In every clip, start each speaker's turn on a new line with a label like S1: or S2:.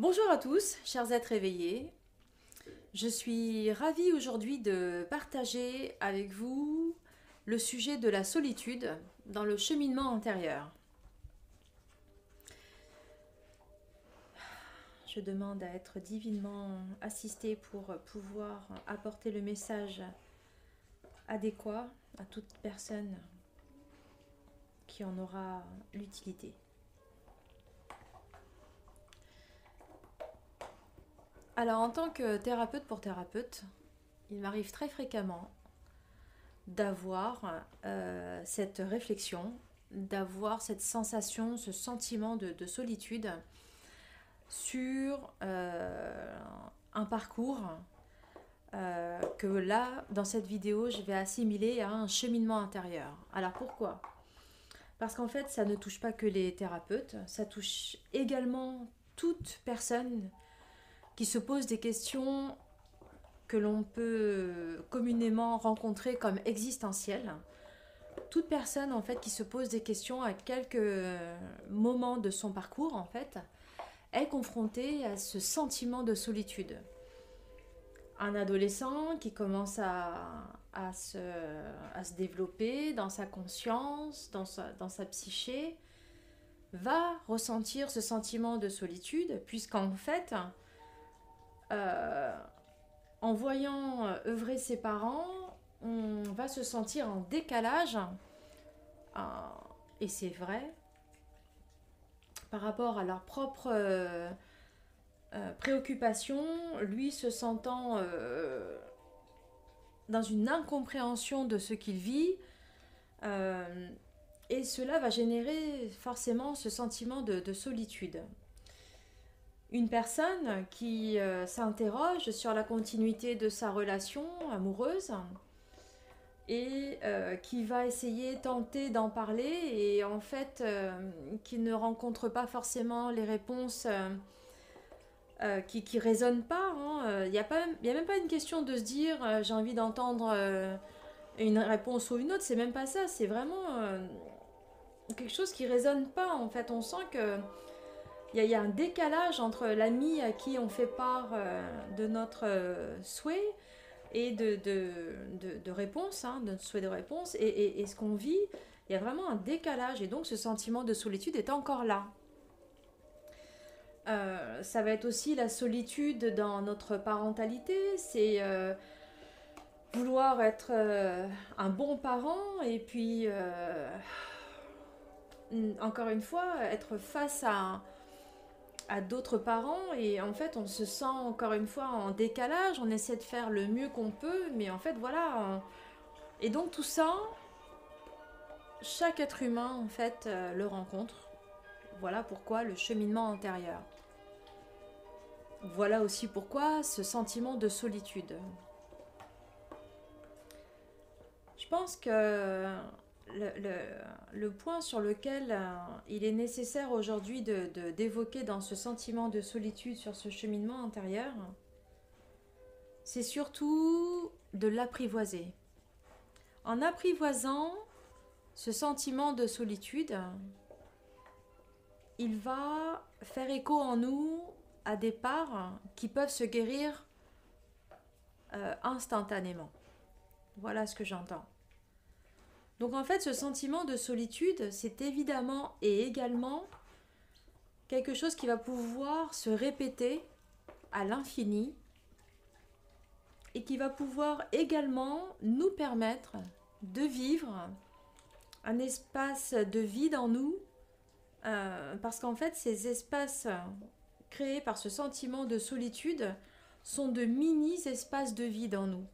S1: Bonjour à tous, chers êtres éveillés. Je suis ravie aujourd'hui de partager avec vous le sujet de la solitude dans le cheminement intérieur. Je demande à être divinement assistée pour pouvoir apporter le message adéquat à toute personne qui en aura l'utilité. Alors en tant que thérapeute pour thérapeute, il m'arrive très fréquemment d'avoir euh, cette réflexion, d'avoir cette sensation, ce sentiment de, solitude sur euh, un parcours euh, que là, dans cette vidéo, je vais assimiler à un cheminement intérieur. Alors pourquoi? Parce qu'en fait, ça ne touche pas que les thérapeutes, ça touche également toute personne qui se posent des questions que l'on peut communément rencontrer comme existentielles. Toute personne en fait qui se pose des questions à quelques moments de son parcours en fait est confrontée à ce sentiment de solitude. Un adolescent qui commence à, se, développer dans sa conscience, dans sa, dans sa psyché, va ressentir ce sentiment de solitude, puisqu'en fait, euh, en voyant euh, œuvrer ses parents, on va se sentir en décalage. Euh, et c'est vrai, par rapport à leur propre préoccupation, lui se sentant dans une incompréhension de ce qu'il vit, et cela va générer forcément ce sentiment de solitude une personne qui euh, s'interroge sur la continuité de sa relation amoureuse et euh, qui va essayer, tenter d'en parler et en fait euh, qui ne rencontre pas forcément les réponses qui, qui résonnent pas. Hein. Il n'y a, a, même pas une question de se dire j'ai envie d'entendre une réponse ou une autre, c'est même pas ça, c'est vraiment quelque chose qui résonne pas en fait. On sent que il y, a un décalage entre l'ami à qui on fait part euh, de notre euh, souhait et de, réponse, hein, de notre souhait de réponse, et, ce qu'on vit. Il y a vraiment un décalage, et donc ce sentiment de solitude est encore là. Euh, ça va être aussi la solitude dans notre parentalité, c'est vouloir être un bon parent et puis, encore une fois, être face à d'autres parents et en fait on se sent encore une fois en décalage, on essaie de faire le mieux qu'on peut, mais en fait voilà. Et donc tout ça, chaque être humain en fait euh, le rencontre. Voilà pourquoi le cheminement intérieur. Voilà aussi pourquoi ce sentiment de solitude. Je pense que le, point sur lequel euh, il est nécessaire aujourd'hui d'évoquer de, dans ce sentiment de solitude, sur ce cheminement intérieur, c'est surtout de l'apprivoiser. En apprivoisant ce sentiment de solitude, il va faire écho en nous à des parts qui peuvent se guérir euh, instantanément. Voilà ce que j'entends. Donc en fait, ce sentiment de solitude, c'est évidemment et également quelque chose qui va pouvoir se répéter à l'infini et qui va pouvoir également nous permettre de vivre un espace de vide en nous, euh, parce qu'en fait, ces espaces créés par ce sentiment de solitude sont de mini-espaces de vide en nous.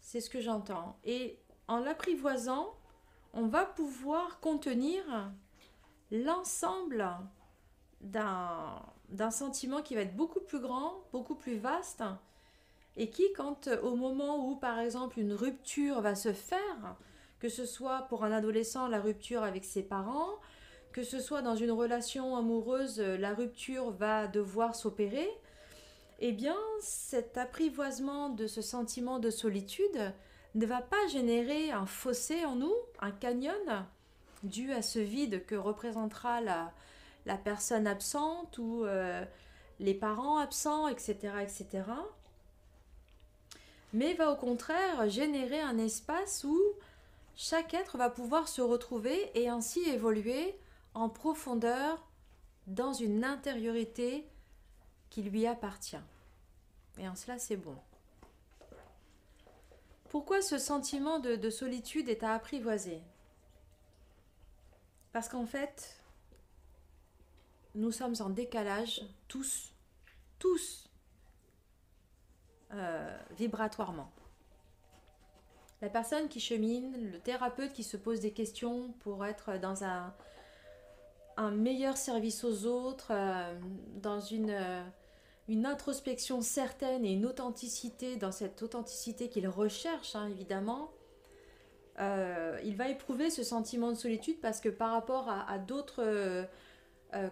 S1: C'est ce que j'entends. Et en l'apprivoisant, on va pouvoir contenir l'ensemble d'un sentiment qui va être beaucoup plus grand, beaucoup plus vaste, et qui, quand au moment où, par exemple, une rupture va se faire, que ce soit pour un adolescent la rupture avec ses parents, que ce soit dans une relation amoureuse, la rupture va devoir s'opérer, eh bien, cet apprivoisement de ce sentiment de solitude ne va pas générer un fossé en nous, un canyon, dû à ce vide que représentera la, personne absente ou euh, les parents absents, etc., etc. Mais va au contraire générer un espace où chaque être va pouvoir se retrouver et ainsi évoluer en profondeur dans une intériorité qui lui appartient. Et en cela, c'est bon. Pourquoi ce sentiment de, solitude est à apprivoiser Parce qu'en fait, nous sommes en décalage, tous, tous, euh, vibratoirement. La personne qui chemine, le thérapeute qui se pose des questions pour être dans un, meilleur service aux autres, euh, dans une, euh, une introspection certaine et une authenticité, dans cette authenticité qu'il recherche, hein, évidemment, euh, il va éprouver ce sentiment de solitude parce que par rapport à, d'autres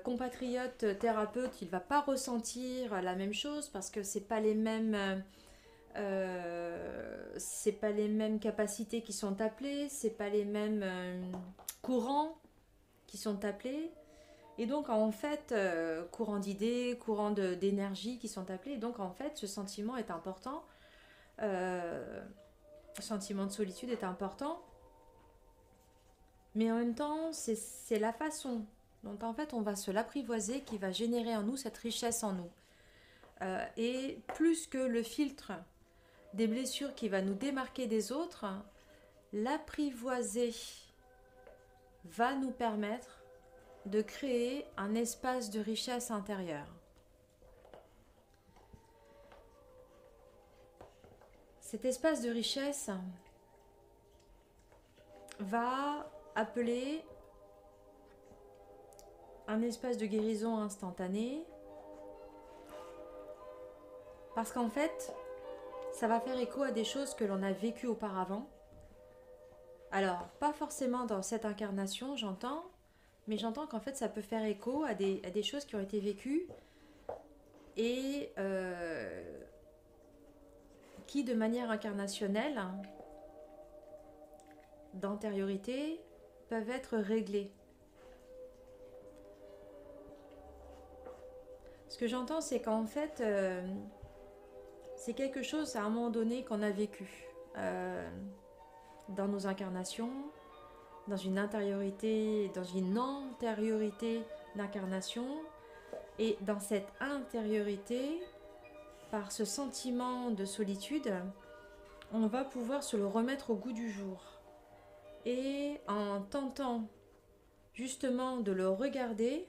S1: compatriotes thérapeutes, il va pas ressentir la même chose parce que c'est pas les mêmes c'est pas les mêmes capacités qui sont appelées, c'est pas les mêmes courants qui sont appelés. Et donc, en fait, euh, courant d'idées, courant d'énergie qui sont appelés. Donc, en fait, ce sentiment est important. Euh, sentiment de solitude est important. Mais en même temps, c'est la façon dont, en fait, on va se l'apprivoiser qui va générer en nous cette richesse en nous. Euh, et plus que le filtre des blessures qui va nous démarquer des autres, l'apprivoiser va nous permettre de créer un espace de richesse intérieure. Cet espace de richesse va appeler un espace de guérison instantané parce qu'en fait, ça va faire écho à des choses que l'on a vécues auparavant. Alors, pas forcément dans cette incarnation, j'entends, mais j'entends qu'en fait ça peut faire écho à des, choses qui ont été vécues et euh, qui de manière incarnationnelle, d'antériorité, peuvent être réglées. Ce que j'entends, c'est qu'en fait, euh, c'est quelque chose à un moment donné qu'on a vécu euh, dans nos incarnations, dans une intériorité, dans une antériorité d'incarnation. Et dans cette intériorité, par ce sentiment de solitude, on va pouvoir se le remettre au goût du jour. Et en tentant justement de le regarder,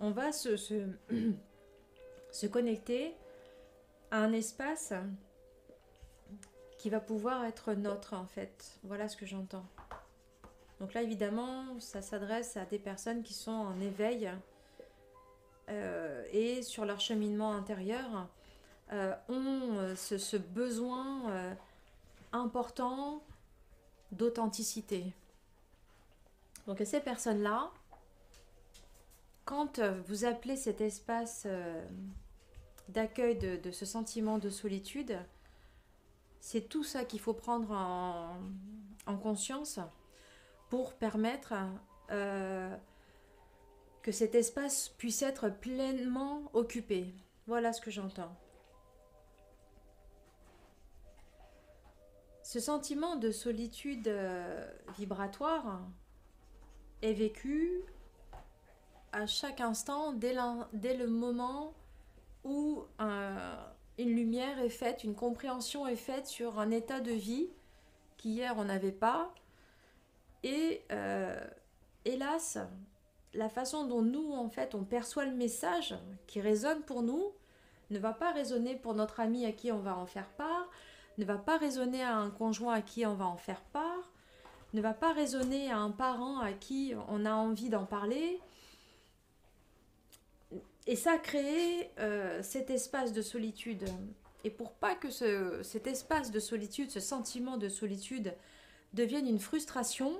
S1: on va se, se, se connecter à un espace qui va pouvoir être notre en fait. Voilà ce que j'entends. Donc là évidemment ça s'adresse à des personnes qui sont en éveil euh, et sur leur cheminement intérieur euh, ont euh, ce, besoin important d'authenticité. Donc ces personnes-là, quand vous appelez cet espace d'accueil de, ce sentiment de solitude, c'est tout ça qu'il faut prendre en, conscience pour permettre euh, que cet espace puisse être pleinement occupé. Voilà ce que j'entends. Ce sentiment de solitude euh, vibratoire est vécu à chaque instant dès, le moment où un, une lumière est faite, une compréhension est faite sur un état de vie qu'hier on n'avait pas. Et euh, hélas, la façon dont nous, en fait, on perçoit le message qui résonne pour nous ne va pas résonner pour notre ami à qui on va en faire part, ne va pas résonner à un conjoint à qui on va en faire part, ne va pas résonner à un parent à qui on a envie d'en parler, et ça a créé euh, cet espace de solitude. Et pour pas que ce, cet espace de solitude, ce sentiment de solitude devienne une frustration,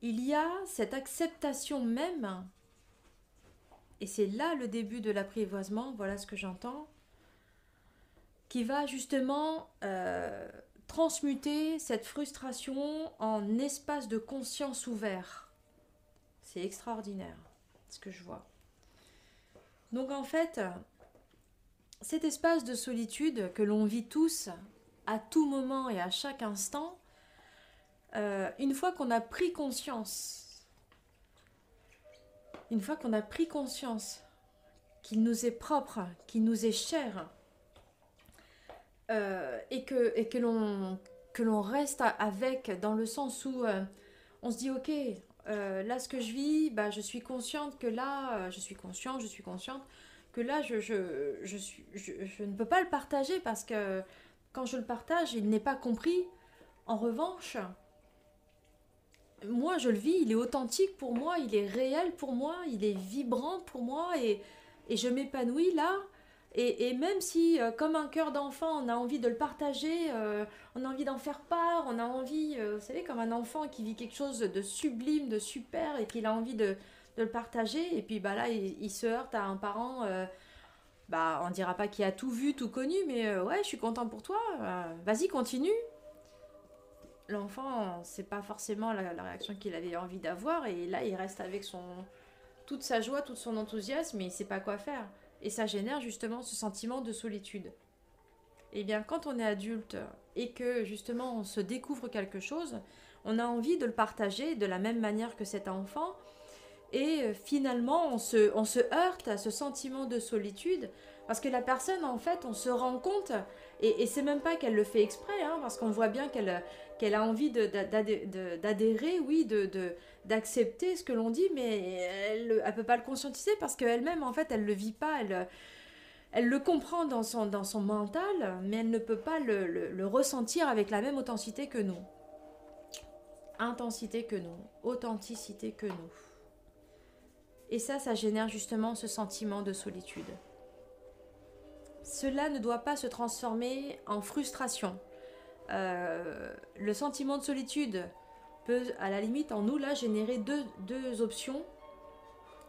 S1: il y a cette acceptation même, et c'est là le début de l'apprivoisement, voilà ce que j'entends, qui va justement euh, transmuter cette frustration en espace de conscience ouvert C'est extraordinaire ce que je vois. Donc en fait, cet espace de solitude que l'on vit tous à tout moment et à chaque instant, euh, une fois qu'on a pris conscience, une fois qu'on a pris conscience qu'il nous est propre, qu'il nous est cher, euh, et que, et que l'on reste avec dans le sens où euh, on se dit ok là ce que je vis bah, je suis consciente que là je suis consciente je suis consciente que là je, je, je suis, je, ne peux pas le partager parce que quand je le partage il n'est pas compris en revanche moi je le vis, il est authentique pour moi, il est réel pour moi, il est vibrant pour moi et, et je m'épanouis là. Et, et, même si, euh, comme un cœur d'enfant, on a envie de le partager, euh, on a envie d'en faire part, on a envie, euh, vous savez, comme un enfant qui vit quelque chose de sublime, de super, et qu'il a envie de, le partager, et puis bah, là, il, se heurte à un parent, bah, on dira pas qu'il a tout vu, tout connu, mais ouais, je suis content pour toi, vas-y, continue, l'enfant, c'est pas forcément la, réaction qu'il avait envie d'avoir, et là, il reste avec son toute sa joie, tout son enthousiasme, mais il sait pas quoi faire. Et ça génère justement ce sentiment de solitude. Eh bien, quand on est adulte et que justement on se découvre quelque chose, on a envie de le partager de la même manière que cet enfant. Et finalement, on se, heurte à ce sentiment de solitude parce que la personne, en fait, on se rend compte, et, et c'est même pas qu'elle le fait exprès, hein, parce qu'on voit bien qu'elle qu'elle a envie d'adhérer, oui, d'accepter ce que l'on dit, mais elle ne peut pas le conscientiser parce qu'elle-même, en fait, elle ne le vit pas, elle, elle le comprend dans son, mental, mais elle ne peut pas le, le, ressentir avec la même authenticité que nous. Intensité que nous, authenticité que nous. Et ça, ça génère justement ce sentiment de solitude. Cela ne doit pas se transformer en frustration euh, le sentiment de solitude peut, à la limite, en nous, là, générer deux, deux options.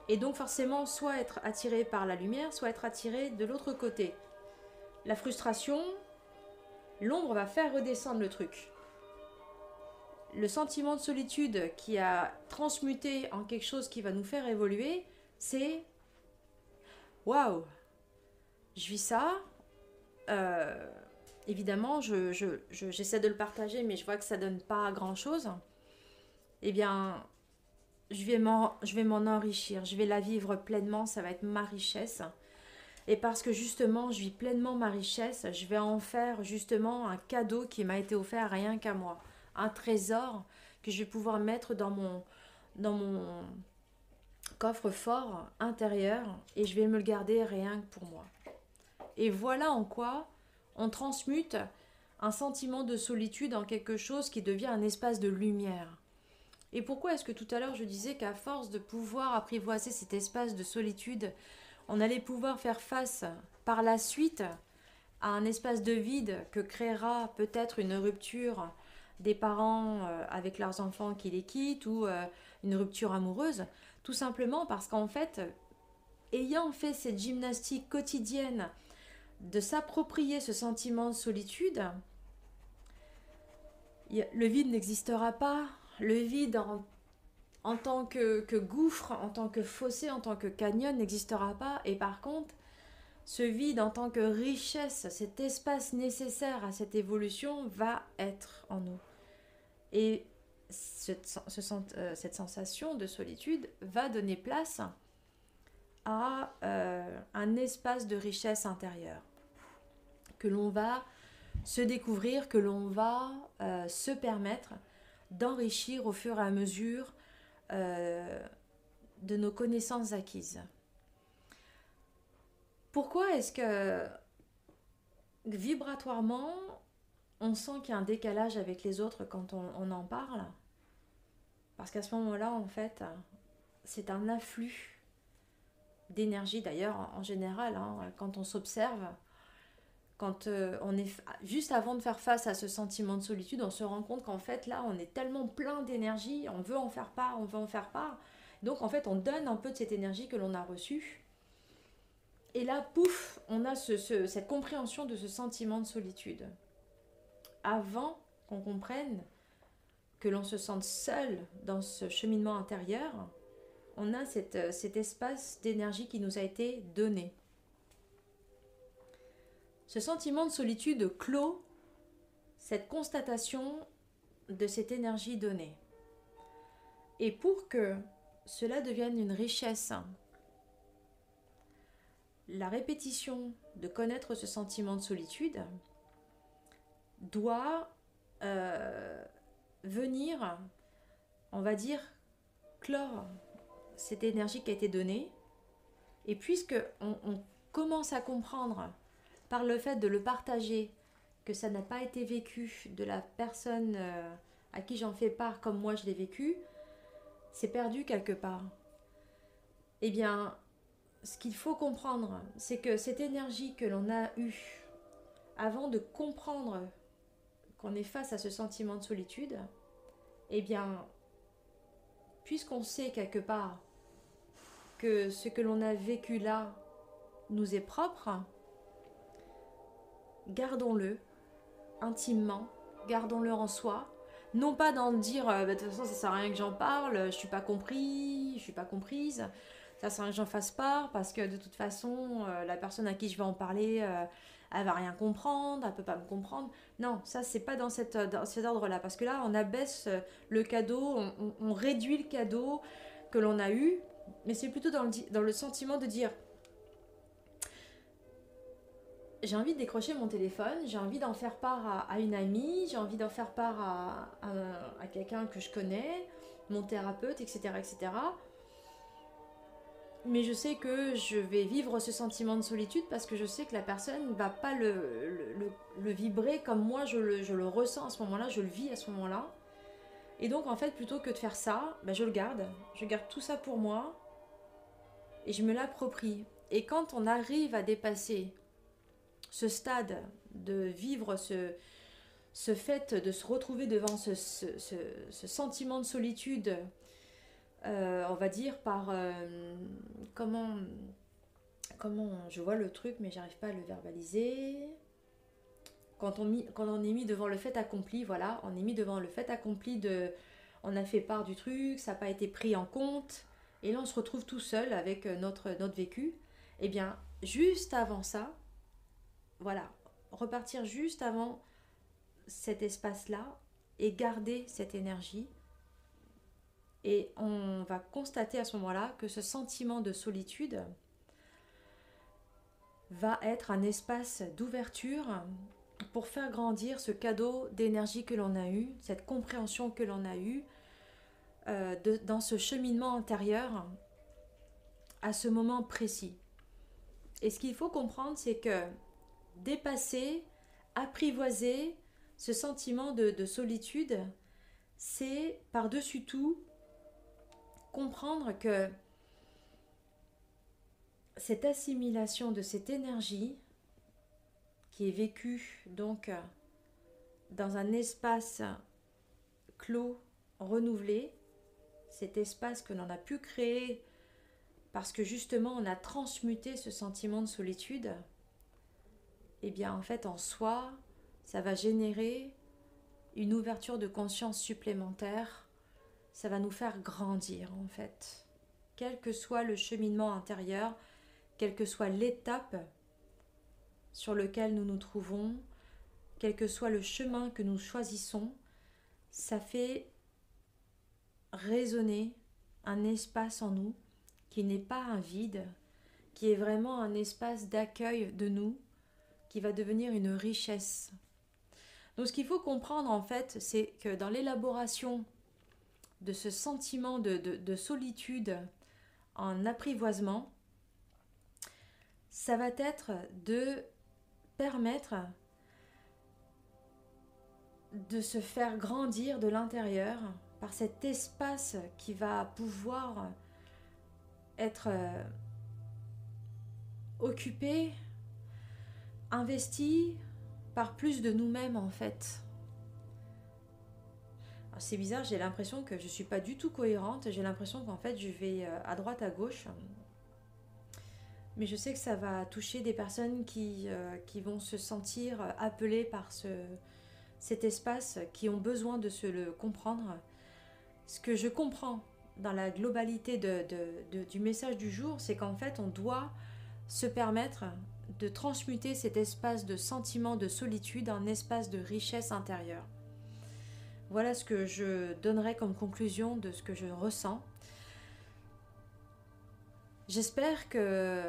S1: Et donc, forcément, soit être attiré par la lumière, soit être attiré de l'autre côté. La frustration, l'ombre va faire redescendre le truc. Le sentiment de solitude qui a transmuté en quelque chose qui va nous faire évoluer, c'est waouh, je vis ça, euh, évidemment, j'essaie je, de le partager, mais je vois que ça donne pas grand-chose, eh bien, je vais m'en enrichir, je vais la vivre pleinement, ça va être ma richesse. Et parce que justement, je vis pleinement ma richesse, je vais en faire justement un cadeau qui m'a été offert rien qu'à moi. Un trésor que je vais pouvoir mettre dans mon, dans mon coffre-fort intérieur et je vais me le garder rien que pour moi. Et voilà en quoi on transmute un sentiment de solitude en quelque chose qui devient un espace de lumière. Et pourquoi est-ce que tout à l'heure je disais qu'à force de pouvoir apprivoiser cet espace de solitude, on allait pouvoir faire face par la suite à un espace de vide que créera peut-être une rupture des parents euh, avec leurs enfants qui les quittent ou euh, une rupture amoureuse, tout simplement parce qu'en fait, ayant fait cette gymnastique quotidienne de s'approprier ce sentiment de solitude, le vide n'existera pas. Le vide en, tant que, gouffre, en tant que fossé, en tant que canyon n'existera pas. Et par contre, ce vide en tant que richesse, cet espace nécessaire à cette évolution va être en nous. Et euh, cette sensation de solitude va donner place à euh, un espace de richesse intérieure que l'on va se découvrir, que l'on va euh, se permettre d'enrichir au fur et à mesure euh, de nos connaissances acquises. Pourquoi est-ce que vibratoirement, on sent qu'il y a un décalage avec les autres quand on, en parle? Parce qu'à ce moment-là, en fait, c'est un afflux d'énergie. D'ailleurs, en général, hein, quand on s'observe, quand euh, on est juste avant de faire face à ce sentiment de solitude, on se rend compte qu'en fait là, on est tellement plein d'énergie, on veut en faire part, on veut en faire part. Donc en fait, on donne un peu de cette énergie que l'on a reçue. Et là, pouf, on a cette compréhension de ce sentiment de solitude. Avant qu'on comprenne que l'on se sente seul dans ce cheminement intérieur, on a cet espace d'énergie qui nous a été donné. Ce sentiment de solitude clôt cette constatation de cette énergie donnée. Et pour que cela devienne une richesse, la répétition de connaître ce sentiment de solitude doit euh, venir, on va dire, clore cette énergie qui a été donnée. Et puisque on, commence à comprendre par le fait de le partager que ça n'a pas été vécu de la personne euh, à qui j'en fais part comme moi je l'ai vécu, c'est perdu quelque part. Eh bien, ce qu'il faut comprendre, c'est que cette énergie que l'on a eue avant de comprendre qu'on est face à ce sentiment de solitude, eh bien, puisqu'on sait quelque part que ce que l'on a vécu là nous est propre, gardons-le intimement, gardons-le en soi, non pas d'en dire euh, bah, de toute façon ça sert à rien que j'en parle, je suis pas compris, je suis pas comprise, ça sert à rien que j'en fasse part parce que de toute façon euh, la personne à qui je vais en parler euh, elle va rien comprendre, elle peut pas me comprendre. Non, ça c'est pas dans, dans cet ordre-là. Parce que là on abaisse le cadeau, on, réduit le cadeau que l'on a eu, mais c'est plutôt dans le sentiment de dire j'ai envie de décrocher mon téléphone, j'ai envie d'en faire part à, une amie, j'ai envie d'en faire part à, quelqu'un que je connais, mon thérapeute, etc., etc. Mais je sais que je vais vivre ce sentiment de solitude parce que je sais que la personne ne va pas le, le, vibrer comme moi je le, je ressens à ce moment-là, je le vis à ce moment-là. Et donc en fait, plutôt que de faire ça, ben, je le garde. Je garde tout ça pour moi et je me l'approprie. Et quand on arrive à dépasser ce stade de vivre ce, fait de se retrouver devant ce, sentiment de solitude, euh, on va dire par euh, comment comment je vois le truc mais j'arrive pas à le verbaliser. Quand on, quand on est mis devant le fait accompli, voilà, on est mis devant le fait accompli de on a fait part du truc, ça n'a pas été pris en compte, et là on se retrouve tout seul avec notre, notre vécu. Eh bien, juste avant ça, voilà, repartir juste avant cet espace-là et garder cette énergie. Et on va constater à ce moment-là que ce sentiment de solitude va être un espace d'ouverture pour faire grandir ce cadeau d'énergie que l'on a eu, cette compréhension que l'on a eue euh, dans ce cheminement intérieur à ce moment précis. Et ce qu'il faut comprendre, c'est que dépasser, apprivoiser ce sentiment de, solitude, c'est par-dessus tout comprendre que cette assimilation de cette énergie qui est vécue donc dans un espace clos, renouvelé, cet espace que l'on a pu créer parce que justement on a transmuté ce sentiment de solitude, eh bien en fait en soi, ça va générer une ouverture de conscience supplémentaire, ça va nous faire grandir en fait. Quel que soit le cheminement intérieur, quelle que soit l'étape sur lequel nous nous trouvons, quel que soit le chemin que nous choisissons, ça fait résonner un espace en nous qui n'est pas un vide, qui est vraiment un espace d'accueil de nous, qui va devenir une richesse. Donc ce qu'il faut comprendre en fait, c'est que dans l'élaboration de ce sentiment de, solitude en apprivoisement, ça va être de permettre de se faire grandir de l'intérieur par cet espace qui va pouvoir être euh, occupé investi par plus de nous-mêmes en fait. C'est bizarre, j'ai l'impression que je ne suis pas du tout cohérente, j'ai l'impression qu'en fait je vais euh, à droite, à gauche. Mais je sais que ça va toucher des personnes qui, euh, vont se sentir appelées par ce, cet espace, qui ont besoin de se le comprendre. Ce que je comprends dans la globalité du message du jour, c'est qu'en fait, on doit se permettre de transmuter cet espace de sentiment de solitude en espace de richesse intérieure. Voilà ce que je donnerai comme conclusion de ce que je ressens. J'espère que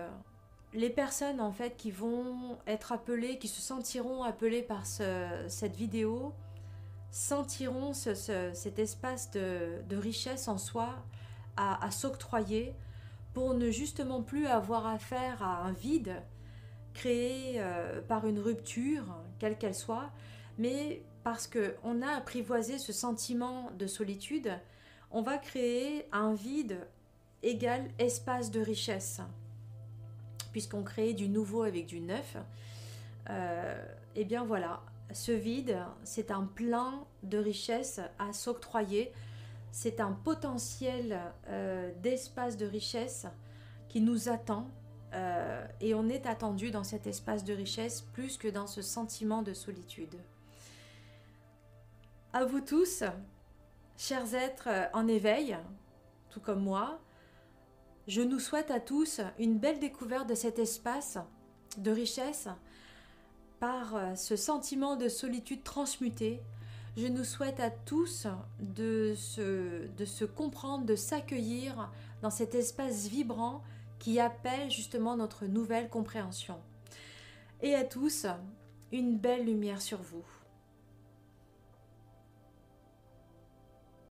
S1: les personnes en fait qui vont être appelées, qui se sentiront appelées par cette vidéo, sentiront cet espace de, richesse en soi à, s'octroyer pour ne justement plus avoir affaire à un vide créé euh, par une rupture, quelle qu'elle soit, mais parce qu'on a apprivoisé ce sentiment de solitude, on va créer un vide égal espace de richesse. Puisqu'on crée du nouveau avec du neuf, euh, eh bien voilà, ce vide, c'est un plein de richesse à s'octroyer, c'est un potentiel euh, d'espace de richesse qui nous attend euh, et on est attendu dans cet espace de richesse plus que dans ce sentiment de solitude. À vous tous, chers êtres en éveil, tout comme moi, je nous souhaite à tous une belle découverte de cet espace de richesse par euh, ce sentiment de solitude transmuté. Je nous souhaite à tous de se, de se comprendre, de s'accueillir dans cet espace vibrant qui appelle justement notre nouvelle compréhension. Et à tous, une belle lumière sur vous.